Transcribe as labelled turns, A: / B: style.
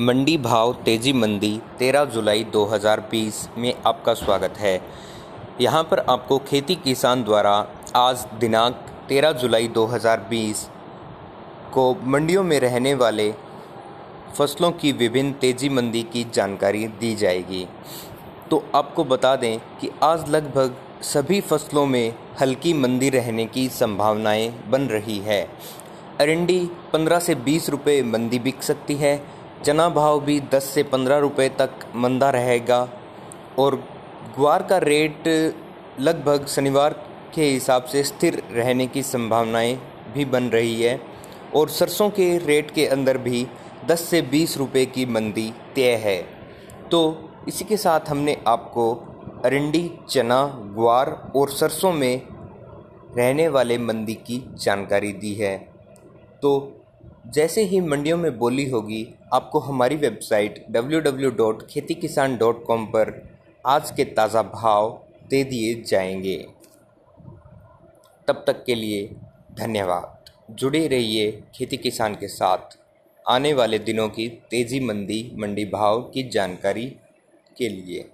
A: मंडी भाव तेज़ी मंदी 13 जुलाई 2020 में आपका स्वागत है। यहाँ पर आपको खेती किसान द्वारा आज दिनांक 13 जुलाई 2020 को मंडियों में रहने वाले फ़सलों की विभिन्न तेज़ी मंदी की जानकारी दी जाएगी। तो आपको बता दें कि आज लगभग सभी फ़सलों में हल्की मंदी रहने की संभावनाएँ बन रही है। अरंडी 15 से 20 रुपए मंदी बिक सकती है चना भाव भी 10 से 15 रुपए तक मंदा रहेगा। और ग्वार का रेट लगभग शनिवार के हिसाब से स्थिर रहने की संभावनाएँ भी बन रही है। और सरसों के रेट के अंदर भी 10 से 20 रुपए की मंदी तय है। तो इसी के साथ हमने आपको अरंडी, चना, ग्वार और सरसों में रहने वाले मंदी की जानकारी दी है। तो जैसे ही मंडियों में बोली होगी, आपको हमारी वेबसाइट www.khetikisan.com पर आज के ताज़ा भाव दे दिए जाएँगे। तब तक के लिए धन्यवाद। जुड़े रहिए खेती किसान के साथ। आने वाले दिनों की तेज़ी मंदी मंडी भाव की जानकारी के लिए।